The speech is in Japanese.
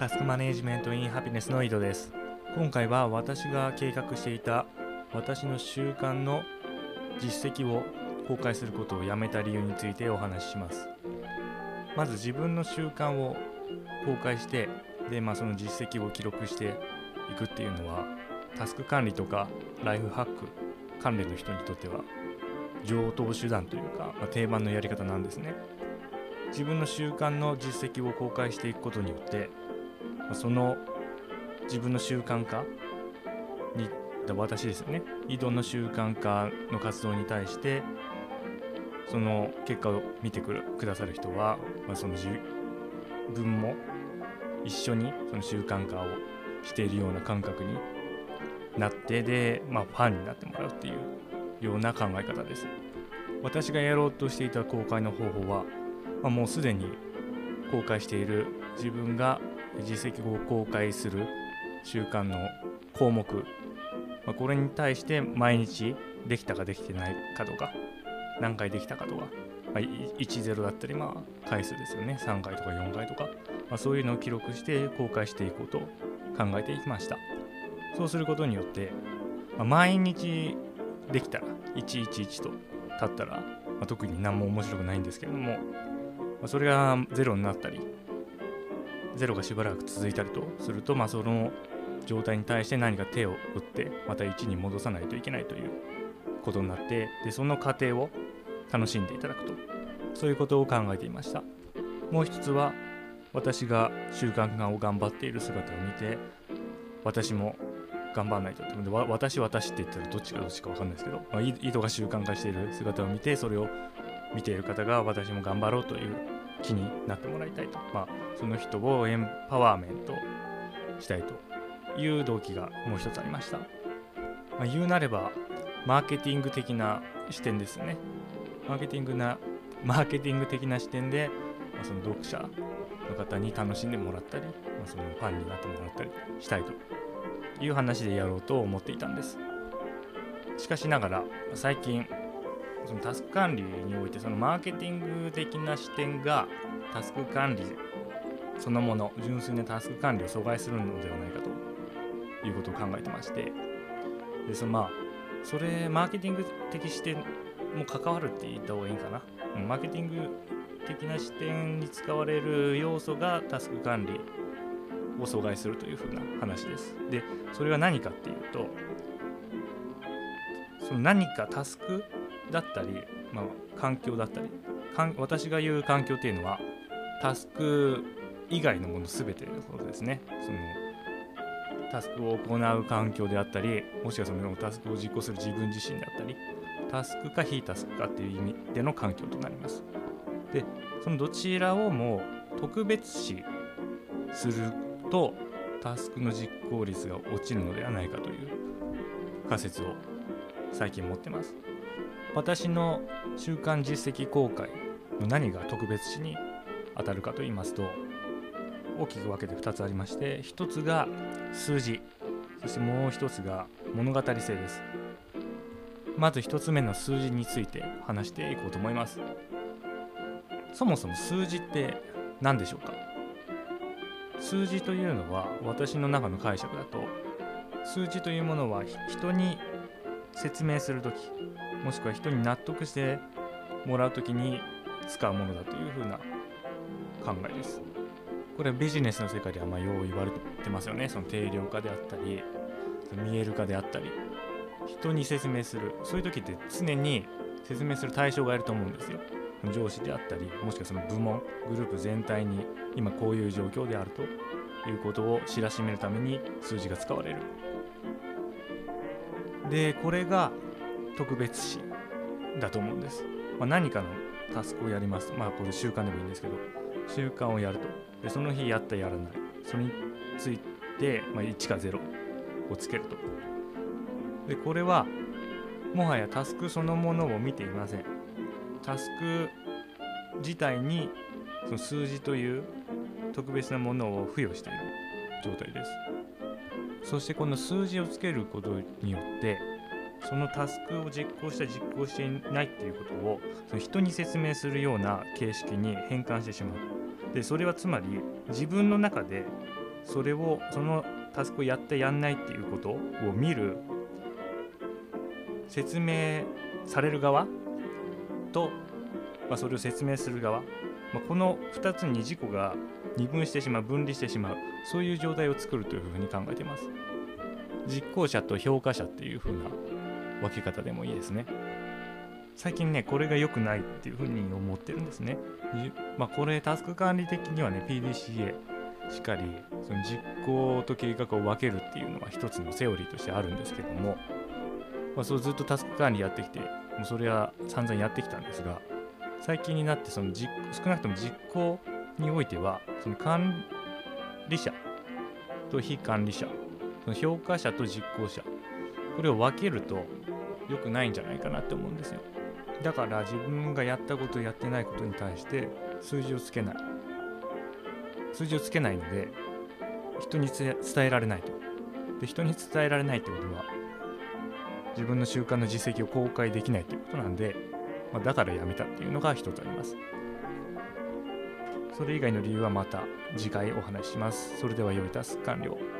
タスクマネジメントインハピネスの井戸です。今回は私が計画していた私の習慣の実績を公開することをやめた理由についてお話しします。まず自分の習慣を公開してで、まあ、その実績を記録していくっていうのはタスク管理とかライフハック関連の人にとっては上等手段というか、まあ、定番のやり方なんですね。自分の習慣の実績を公開していくことによってその自分の習慣化に私ですよね。移動の習慣化の活動に対してその結果を見てくるくださる人は、まあ、その自分も一緒にその習慣化をしているような感覚になってで、まあ、ファンになってもらうっていうような考え方です。私がやろうとしていた公開の方法は、まあ、もうすでに公開している自分が実績を公開する習慣の項目、まあ、これに対して毎日できたかできてないかとか何回できたかとか、まあ、10だったりまあ回数ですよね。3回とか4回とか、まあ、そういうのを記録して公開していこうと考えていきました。そうすることによって、まあ、毎日できたら111と経ったら、まあ、特に何も面白くないんですけれども、まあ、それが0になったり0がしばらく続いたりとすると、まあ、その状態に対して何か手を打ってまた1に戻さないといけないということになってでその過程を楽しんでいただくと。そういうことを考えていました。もう一つは私が習慣化を頑張っている姿を見て私も頑張らないとで私私って言ったらどっちがどっちか分かんないですけど、まあ、井戸が習慣化している姿を見てそれを見ている方が私も頑張ろうという気になってもらいたいと、まあ、その人をエンパワーメントしたいという動機がもう一つありました、まあ、言うなればマーケティング的な視点ですね。マーケティングなマーケティング的な視点で、まあ、その読者の方に楽しんでもらったり、まあ、そのファンになってもらったりしたいという話でやろうと思っていたんです。しかしながら最近そのタスク管理においてそのマーケティング的な視点がタスク管理そのもの純粋なタスク管理を阻害するのではないかということを考えてまして。でそのまあそれマーケティング的視点も関わるって言った方がいいかな、マーケティング的な視点に使われる要素がタスク管理を阻害するというふうな話です。でそれは何かっていうとその何かタスクだったり、まあ、環境だったり私が言う環境っていうのはタスク以外のもの全てのことですね。そのタスクを行う環境であったりもしくはそのタスクを実行する自分自身であったりタスクか非タスクかっていう意味での環境となります。でそのどちらをも特別視するとタスクの実行率が落ちるのではないかという仮説を最近持ってます。私の週間実績公開の何が特別視に当たるかと言いますと大きく分けて2つありまして1つが数字そしてもう1つが物語性です。まず1つ目の数字について話していこうと思います。そもそも数字って何でしょうか？数字というのは私の中の解釈だと数字というものは人に説明する時もしくは人に納得してもらう時に使うものだというふうな考えです。これはビジネスの世界ではまよう言われてますよね。その定量化であったり見える化であったり人に説明するそういう時って常に説明する対象がいると思うんですよ。上司であったりもしくはその部門グループ全体に今こういう状況であるということを知らしめるために数字が使われるでこれが特別視だと思うんです、まあ、何かのタスクをやります。まあこれ習慣でもいいんですけど習慣をやると。でその日やったやらない。それについて、まあ、1か0をつけると。でこれはもはやタスクそのものを見ていません。タスク自体にその数字という特別なものを付与している状態です。そしてこの数字をつけることによってそのタスクを実行した実行していないっていうことをその人に説明するような形式に変換してしまう。でそれはつまり自分の中でそれをそのタスクをやってやんないっていうことを見る説明される側？と、まあ、それを説明する側、まあ、この2つに事故が二分してしまう分離してしまうそういう状態を作るというふうに考えています。実行者と評価者っていう風な分け方でもいいですね。最近ねこれが良くないっていうふうに思ってるんですね。まあこれタスク管理的にはね PDCA しっかりその実行と計画を分けるっていうのは一つのセオリーとしてあるんですけども、まあ、そうずっとタスク管理やってきてもうそれは散々やってきたんですが最近になってその実少なくとも実行においてはその管理者と非管理者その評価者と実行者これを分けると良くないんじゃないかなって思うんですよ。だから自分がやったことやってないことに対して数字をつけない。数字をつけないので人に伝えられないと。で人に伝えられないってことは自分の習慣の実績を公開できないということなんで、まあ、だからやめたっていうのが一つあります。それ以外の理由はまた次回お話しします。それでは良いタス完了。